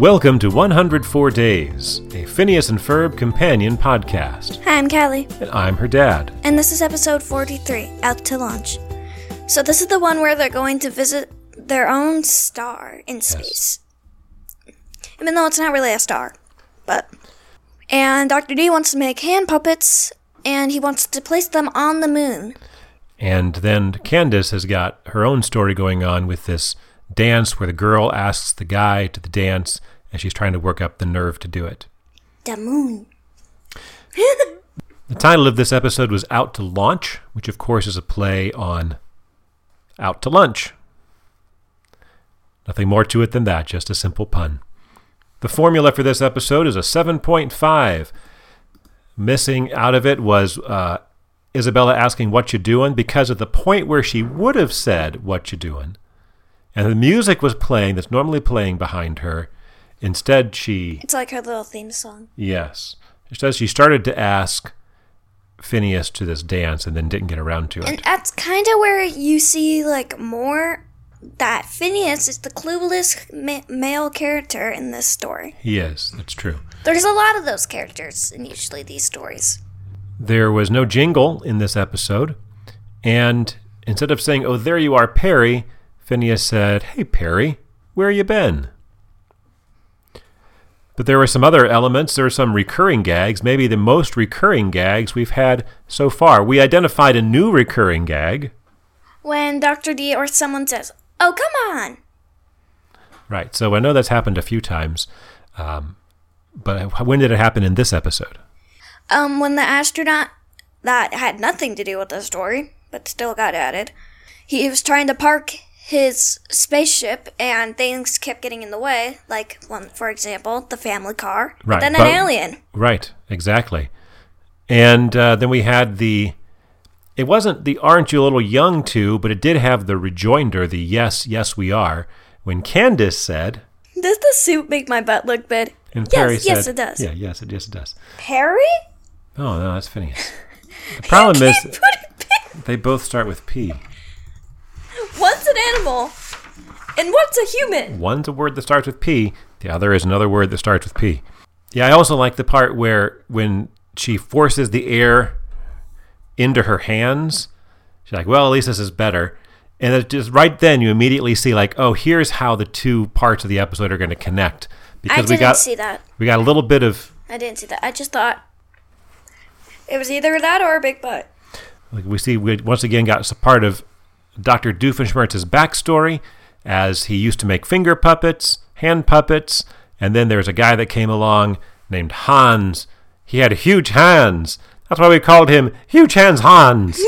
Welcome to 104 Days, a Phineas and Ferb companion podcast. Hi, I'm Callie, And I'm her dad. and this is episode 43 Out to Launch. So, this is the one where they're going to visit their own star in space. Even though it's not really a star. But. And Dr. D wants to make hand puppets, and he wants to place them on the moon. And then Candace has got her own story going on with this dance where the girl asks the guy to the dance and she's trying to work up the nerve to do it. The moon. The title of this episode was Out to Launch, which of course is a play on Out to Lunch. Nothing more to it than that, just a simple pun. The formula for this episode is a 7.5. Missing out of it was uh, Isabella asking what you doing because at the point where she would have said what you doing, and the music was playing that's normally playing behind her, instead she It's like her little theme song. Yes. Says she started to ask Phineas to this dance and then didn't get around to it. And that's kind of where you see, like, more that Phineas is the clueless ma- male character in this story. He is. That's true. There's a lot of those characters in usually these stories. There was no jingle in this episode. And instead of saying, Oh, there you are, Perry, Phineas said, Hey, Perry, where you been? But there were some other elements. There were some recurring gags, maybe the most recurring gags we've had so far. We identified a new recurring gag. When Dr. D or someone says, Oh, come on! Right. So I know that's happened a few times. Um, but when did it happen in this episode? Um, when the astronaut that had nothing to do with the story, but still got added, he was trying to park his spaceship and things kept getting in the way, like one for example, the family car. Right, then but- an alien. Right. Exactly. And uh, then we had the. It wasn't the "Aren't you a little young to," but it did have the rejoinder, the "Yes, yes, we are." When Candace said, Does the suit make my butt look big? and Yes, Perry yes, said, it does. Yeah, yes, it yes, it does. Perry? Oh no, that's Phineas. The problem is they both start with P. An animal, and what's a human. One's a word that starts with P, the other is another word that starts with P. Yeah, I also like the part where when she forces the air into her hands, she's like, well, at least this is better. And it just right then you immediately see like, oh, here's how the two parts of the episode are going to connect. I Because didn't we got see that. we got a little bit of I didn't see that. I just thought it was either that or a big butt. like we see we once again got a part of Dr. Doofenshmirtz's backstory as he used to make finger puppets, hand puppets, and then there's a guy that came along named Hans. He had huge hands. That's why we called him Huge Hands Hans.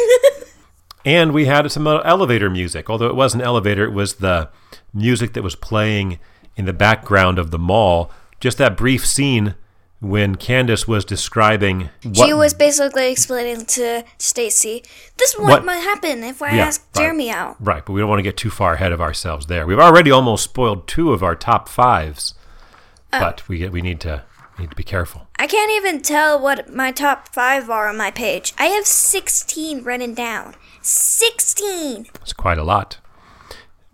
and we had some elevator music. Although it wasn't elevator, it was the music that was playing in the background of the mall. Just that brief scene when Candace was describing what She was basically explaining to Stacy, "This is what, What- might happen if I Yeah, ask right. Jeremy out." Right, but we don't want to get too far ahead of ourselves there. We've already almost spoiled two of our top fives, Oh. but we we need to need to be careful. I can't even tell what my top five are on my page. I have sixteen written down. Sixteen. It's quite a lot.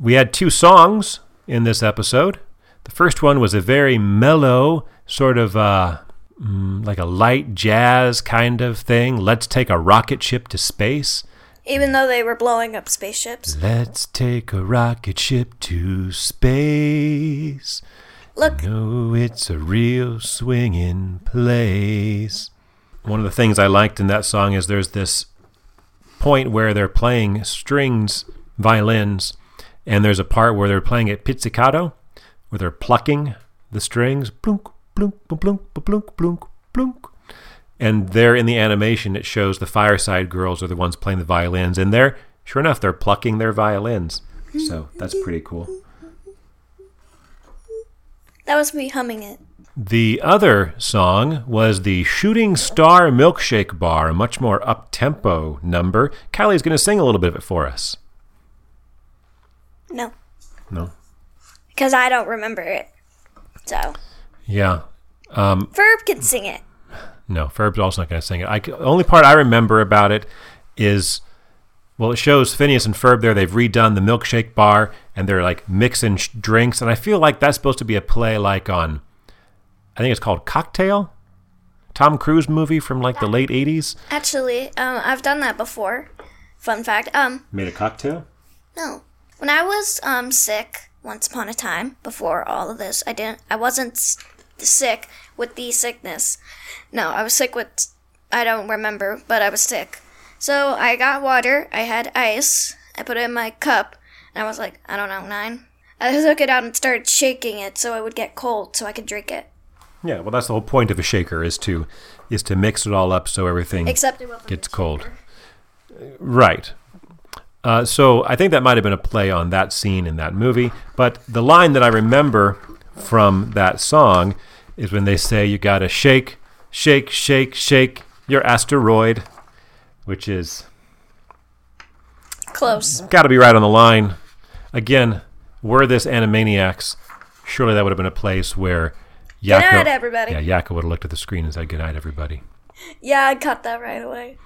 We had two songs in this episode. The first one was a very mellow, sort of uh, mm, like a light jazz kind of thing. Let's take a rocket ship to space. Even though they were blowing up spaceships. Let's take a rocket ship to space. Look, No, it's a real swinging place. One of the things I liked in that song is there's this point where they're playing strings, violins, and there's a part where they're playing it pizzicato, where they're plucking the strings, plunk, plunk, plunk, plunk, plunk, plunk. And there in the animation, it shows the Fireside Girls are the ones playing the violins, and they're sure enough they're plucking their violins. So that's pretty cool. that was me humming it. The other song was the Shooting Star Milkshake Bar, a much more up tempo number. Kylie's going to sing a little bit of it for us. No, No? because I don't remember it. So Yeah. Um, Ferb can sing it. No, Ferb's also not going to sing it. I, the only part I remember about it is Well, it shows Phineas and Ferb there. They've redone the milkshake bar and they're like mixing sh- drinks. And I feel like that's supposed to be a play like on, I think it's called Cocktail, Tom Cruise movie from like the late 80s. Actually, um, I've done that before. Fun fact. Um, Made a cocktail? no. When I was um sick once upon a time before all of this, I didn't. I wasn't s- sick with the sickness. No, I was sick with. I don't remember, but I was sick. So I got water. I had ice. I put it in my cup, and I was like, I don't know, nine. I took it out and started shaking it so it would get cold, so I could drink it. Yeah, well, that's the whole point of a shaker is to is to mix it all up so everything Except it gets cold. Right. Uh, so I think that might have been a play on that scene in that movie. But the line that I remember from that song is when they say, You got to shake, shake, shake, shake your asteroid, which is Close. got to be right on the line. Again, were this Animaniacs, surely that would have been a place where Yakko, night, everybody. Yeah, Yakko would have looked at the screen and said, Good night, everybody. Yeah, I caught that right away.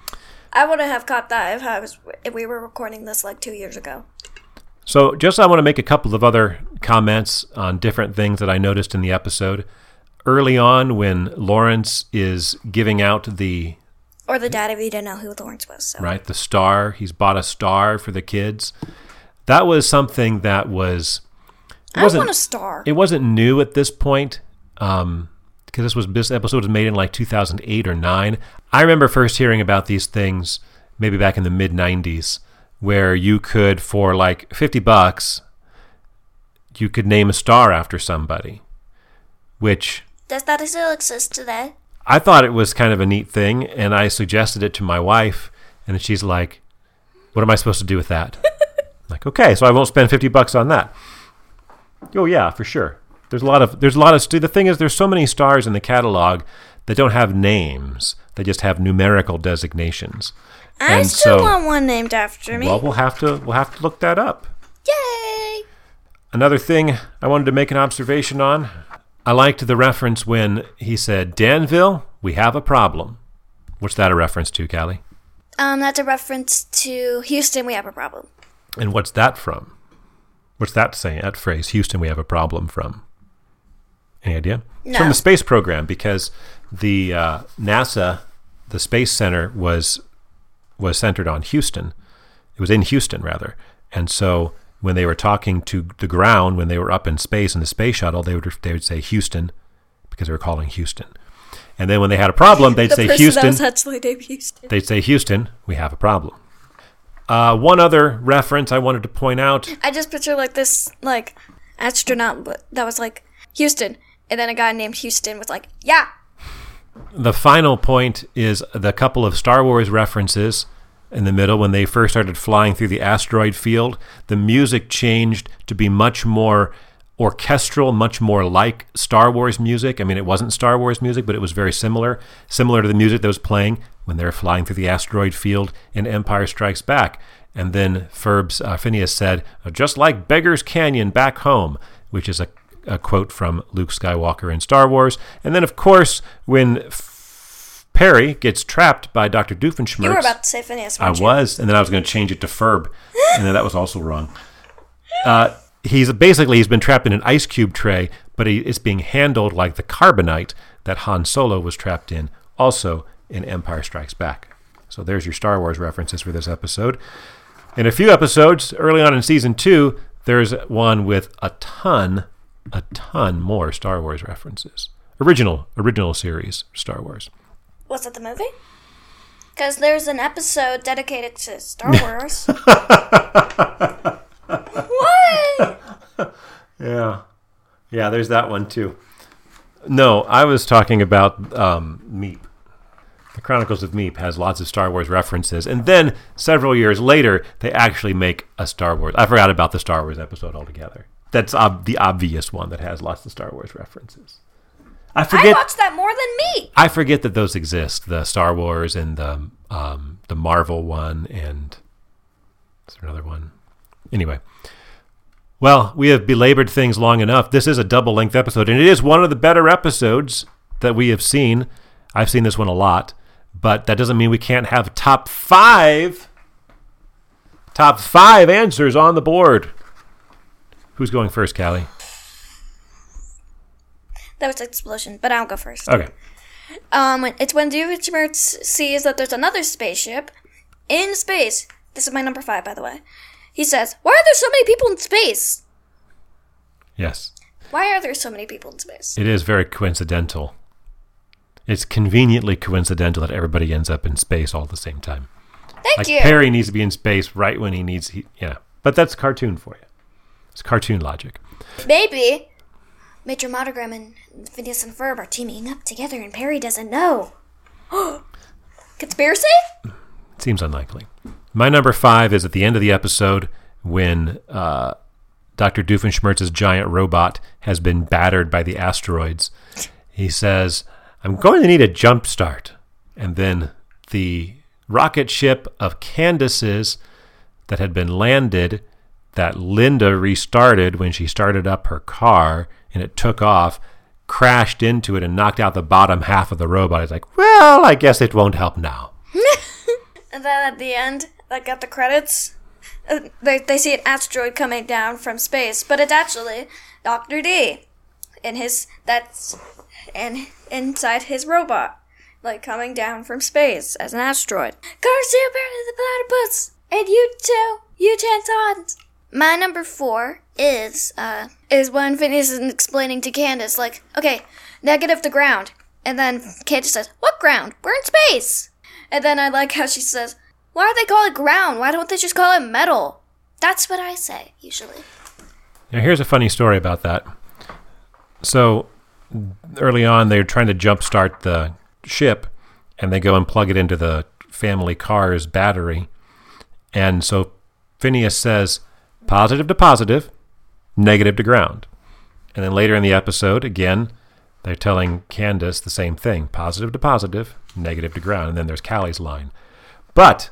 I wouldn't have caught that if I was if we were recording this like two years ago. So, just I want to make a couple of other comments on different things that I noticed in the episode. Early on, when Lawrence is giving out the Or the dad if you didn't know who Lawrence was. So. right the star, he's bought a star for the kids. That was something that was it I wasn't want a star. it wasn't new at this point um because this was this episode was made in like 2008 or 9 i remember first hearing about these things maybe back in the mid 90s where you could for like 50 bucks you could name a star after somebody which Does that still exist today? i thought it was kind of a neat thing and i suggested it to my wife and she's like what am i supposed to do with that like okay so i won't spend 50 bucks on that Oh yeah, for sure. There's a lot of there's a lot of st- the thing is there's so many stars in the catalog that don't have names. They just have numerical designations. I And still so- want one named after me. Well, we'll have to we'll have to look that up. Yay! Another thing I wanted to make an observation on. I liked the reference when he said, "Danville, we have a problem." What's that a reference to, Callie? Um, that's a reference to Houston. We have a problem. And what's that from? What's that saying? That phrase, Houston, we have a problem from. Any idea? It's from the space program because the uh, NASA, the space center was was centered on Houston. It was in Houston rather, and so when they were talking to the ground, when they were up in space in the space shuttle, they would they would say Houston because they were calling Houston. And then when they had a problem, they'd The say Houston. that was actually named Houston. They'd say Houston, we have a problem. Uh, one other reference I wanted to point out I just picture like this like astronaut that was like Houston, and then a guy named Houston was like, "Yeah, The final point is the couple of Star Wars references in the middle when they first started flying through the asteroid field. The music changed to be much more orchestral, much more like Star Wars music. I mean, it wasn't Star Wars music, but it was very similar, similar to the music that was playing when they were flying through the asteroid field in Empire Strikes Back. And then Ferb's uh, Phineas said, "Just like Beggar's Canyon back home," which is a, a quote from Luke Skywalker in Star Wars. And then, of course, when Perry gets trapped by Doctor Doofenshmirtz, you were about to say Phineas." I you? was, and then I was going to change it to Ferb, and then that was also wrong. Uh, he's basically he's been trapped in an ice cube tray, but he, it's being handled like the carbonite that Han Solo was trapped in, also in Empire Strikes Back. So there's your Star Wars references for this episode. In a few episodes early on in season two, there's one with a ton, a ton more Star Wars references. Original, original series Star Wars. Was it the movie? Because there's an episode dedicated to Star Wars. what? Yeah. Yeah, there's that one too. No, I was talking about um, Meep. The Chronicles of Meep has lots of Star Wars references. And then several years later, they actually make a Star Wars. I forgot about the Star Wars episode altogether. That's ob- the obvious one that has lots of Star Wars references. I forget. I watched that more than me. I forget that those exist. The Star Wars and the um, the Marvel one, and is there another one? Anyway, well, we have belabored things long enough. This is a double length episode, and it is one of the better episodes that we have seen. I've seen this one a lot, but that doesn't mean we can't have top five Top five answers on the board. Who's going first, Callie? That was explosion, but I'll go first. Okay. Um, it's when Doofenshmirtz sees that there's another spaceship in space. This is my number five, by the way. He says, "Why are there so many people in space? Yes. Why are there so many people in space?" It is very coincidental. It's conveniently coincidental that everybody ends up in space all at the same time. Thank Like you. Perry needs to be in space right when he needs. He, yeah, but that's cartoon for you. It's cartoon logic. Maybe Major Monogram and Phineas and Ferb are teaming up together, and Perry doesn't know. Conspiracy? It seems unlikely. My number five is at the end of the episode when uh, Dr. Doofenshmirtz's giant robot has been battered by the asteroids. He says, I'm going to need a jump start. And then the rocket ship of Candace's that had been landed, that Linda restarted when she started up her car and it took off, crashed into it and knocked out the bottom half of the robot. He's like, well, I guess it won't help now. And then at the end, like at the credits, uh, they, they see an asteroid coming down from space, but it's actually Doctor D, in his that's and inside his robot, like coming down from space as an asteroid. Garcia apparently the platypus, and you too, you tons. My number four is uh is when Phineas is explaining to Candace like, okay, negative the ground, and then Candace says, "What ground? We're in space." And then I like how she says, Why do they call it ground? Why don't they just call it metal? That's what I say, usually. Now, here's a funny story about that. So, early on, they're trying to jumpstart the ship, and they go and plug it into the family car's battery. And so Phineas says, positive to positive, negative to ground. And then later in the episode, again, they're telling Candace the same thing positive to positive, negative to ground. And then there's Callie's line. But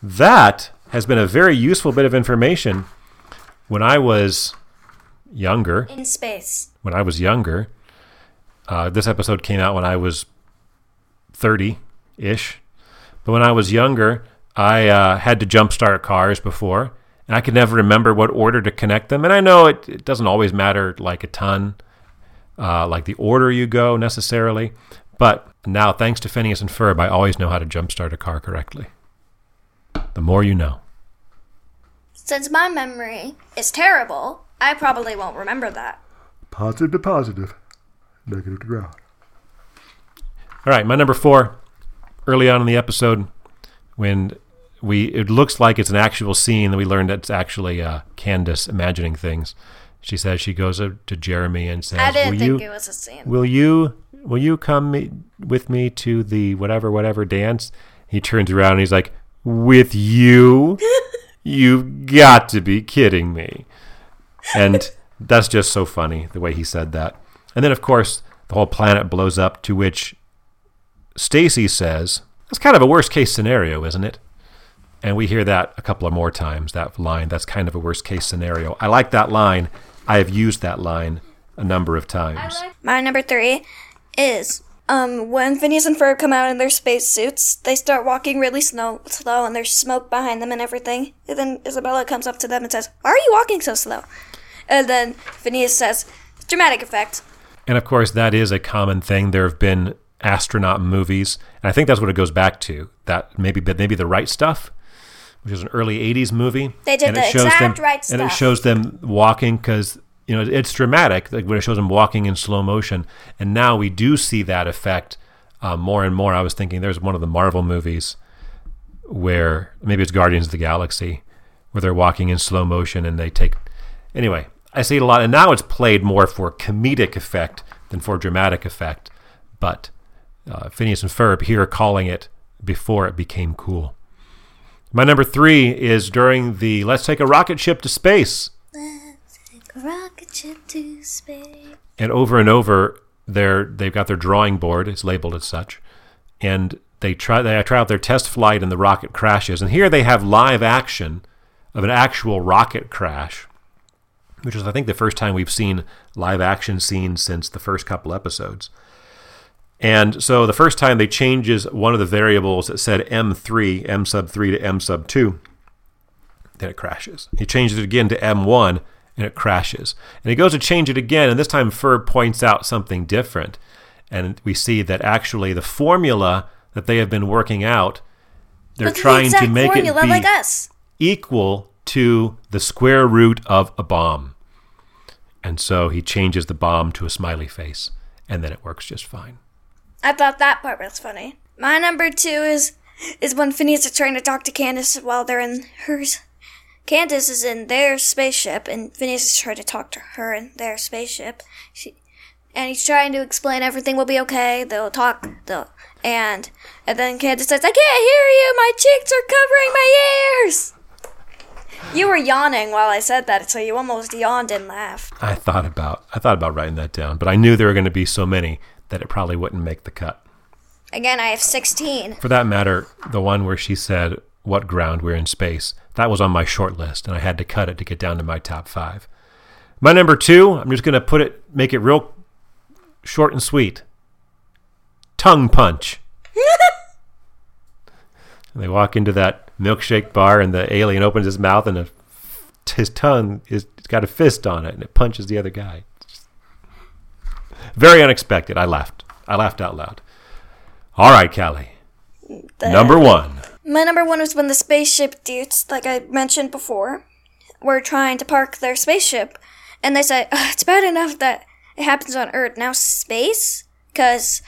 that has been a very useful bit of information when I was younger. In space. When I was younger, uh, this episode came out when I was 30 ish. But when I was younger, I uh, had to jumpstart cars before, and I could never remember what order to connect them. And I know it, it doesn't always matter like a ton, uh, like the order you go necessarily. But now, thanks to Phineas and Ferb, I always know how to jumpstart a car correctly. The more you know. Since my memory is terrible, I probably won't remember that. Positive to positive, negative to ground. All right, my number four. Early on in the episode, when we it looks like it's an actual scene, that we learned it's actually uh, Candace imagining things. She says she goes up to Jeremy and says, I didn't "Will think you, it was a scene. will you, will you come me, with me to the whatever whatever dance?" He turns around and he's like, "With you? You've got to be kidding me!" And that's just so funny the way he said that. And then of course the whole planet blows up. To which Stacy says, That's kind of a worst case scenario, isn't it? And we hear that a couple of more times, that line. That's kind of a worst case scenario. I like that line. I have used that line a number of times. My number three is um when Phineas and Ferb come out in their space suits, they start walking really slow, slow, and there's smoke behind them and everything. And then Isabella comes up to them and says, "Why are you walking so slow?" And then Phineas says, "Dramatic effect." And of course, that is a common thing. There have been astronaut movies, and I think that's what it goes back to. That maybe, maybe the right stuff, which is an early '80s movie. They did and the it shows exact them, right and it shows them walking because you know it's dramatic. Like when it shows them walking in slow motion, and now we do see that effect uh, more and more. I was thinking there's one of the Marvel movies where maybe it's Guardians of the Galaxy, where they're walking in slow motion and they take. Anyway, I see it a lot, and now it's played more for comedic effect than for dramatic effect. But uh, Phineas and Ferb here calling it before it became cool. My number three is during the "Let's take a rocket ship to space," Rocket ship to space. and over and over, they're they've got their drawing board. It's labeled as such, and they try they try out their test flight, and the rocket crashes. And here they have live action of an actual rocket crash, which is I think the first time we've seen live action scenes since the first couple episodes. And so the first time they changes one of the variables that said M3, M sub 3 to M sub 2 then it crashes. He changes it again to M1 and it crashes. And he goes to change it again, and this time Ferb points out something different. And we see that actually the formula that they have been working out, they're But the trying to make it be like us. equal to the square root of a bomb. And so he changes the bomb to a smiley face, and then it works just fine. I thought that part was funny. My number two is is when Phineas is trying to talk to Candace while they're in hers. Candace is in their spaceship, and Phineas is trying to talk to her in their spaceship. She, and he's trying to explain everything will be okay. They'll talk. They'll and and then Candace says, "I can't hear you. My cheeks are covering my ears." You were yawning while I said that, so you almost yawned and laughed. I thought about I thought about writing that down, but I knew there were going to be so many that it probably wouldn't make the cut. Again, I have sixteen. For that matter, the one where she said, "What ground we're in space," that was on my short list, and I had to cut it to get down to my top five. My number two, I'm just going to put it, make it real short and sweet. Tongue punch. and they walk into that milkshake bar, and the alien opens his mouth, and a, his tongue is it's got a fist on it, and it punches the other guy. Very unexpected. I laughed. I laughed out loud. All right, Callie. Number one. My number one was when the spaceship dudes, like I mentioned before, were trying to park their spaceship, and they said it's bad enough that it happens on Earth. Now space, because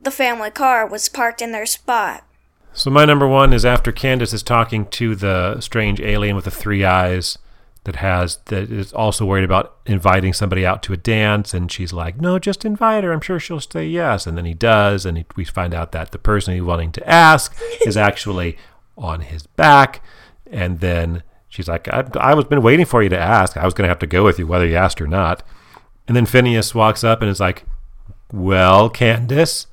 the family car was parked in their spot. So my number one is after Candace is talking to the strange alien with the three eyes that has that is also worried about inviting somebody out to a dance, and she's like, "No, just invite her. I'm sure she'll say yes." And then he does, and he, we find out that the person he's wanting to ask is actually on his back, and then she's like, "I, I was been waiting for you to ask. I was going to have to go with you whether you asked or not." And then Phineas walks up and is like, "Well, Candace,"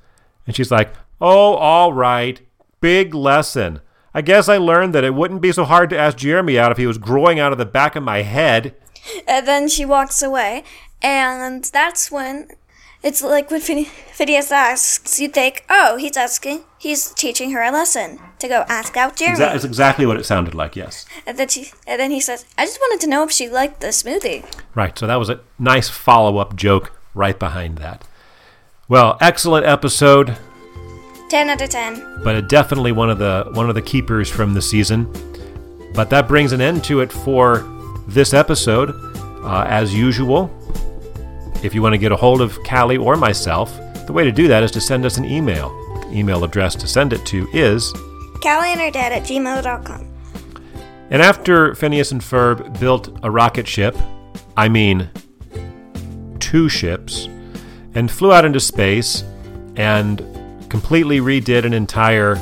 and she's like, "Oh, all right." Big lesson. I guess I learned that it wouldn't be so hard to ask Jeremy out if he was growing out of the back of my head. And then she walks away, and that's when it's like when Phine- Phineas asks, you think, oh, he's asking, he's teaching her a lesson to go ask out Jeremy. That is exactly what it sounded like, yes. And then she, and then he says, I just wanted to know if she liked the smoothie. Right, so that was a nice follow up joke right behind that. Well, excellent episode, Ten out of ten. but definitely one of the one of the keepers from the season. But that brings an end to it for this episode. Uh, as usual, if you want to get a hold of Callie or myself, the way to do that is to send us an email. The email address to send it to is Callie and her dad at gmail.com. And after Phineas and Ferb built a rocket ship, I mean two ships, and flew out into space and completely redid an entire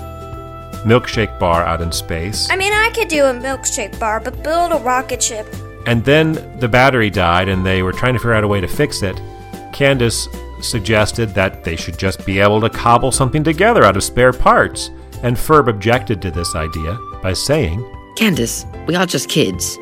milkshake bar out in space. I mean, I could do a milkshake bar, but build a rocket ship. And then the battery died and they were trying to figure out a way to fix it. Candace suggested that they should just be able to cobble something together out of spare parts. And Ferb objected to this idea by saying, Candace, we are just kids.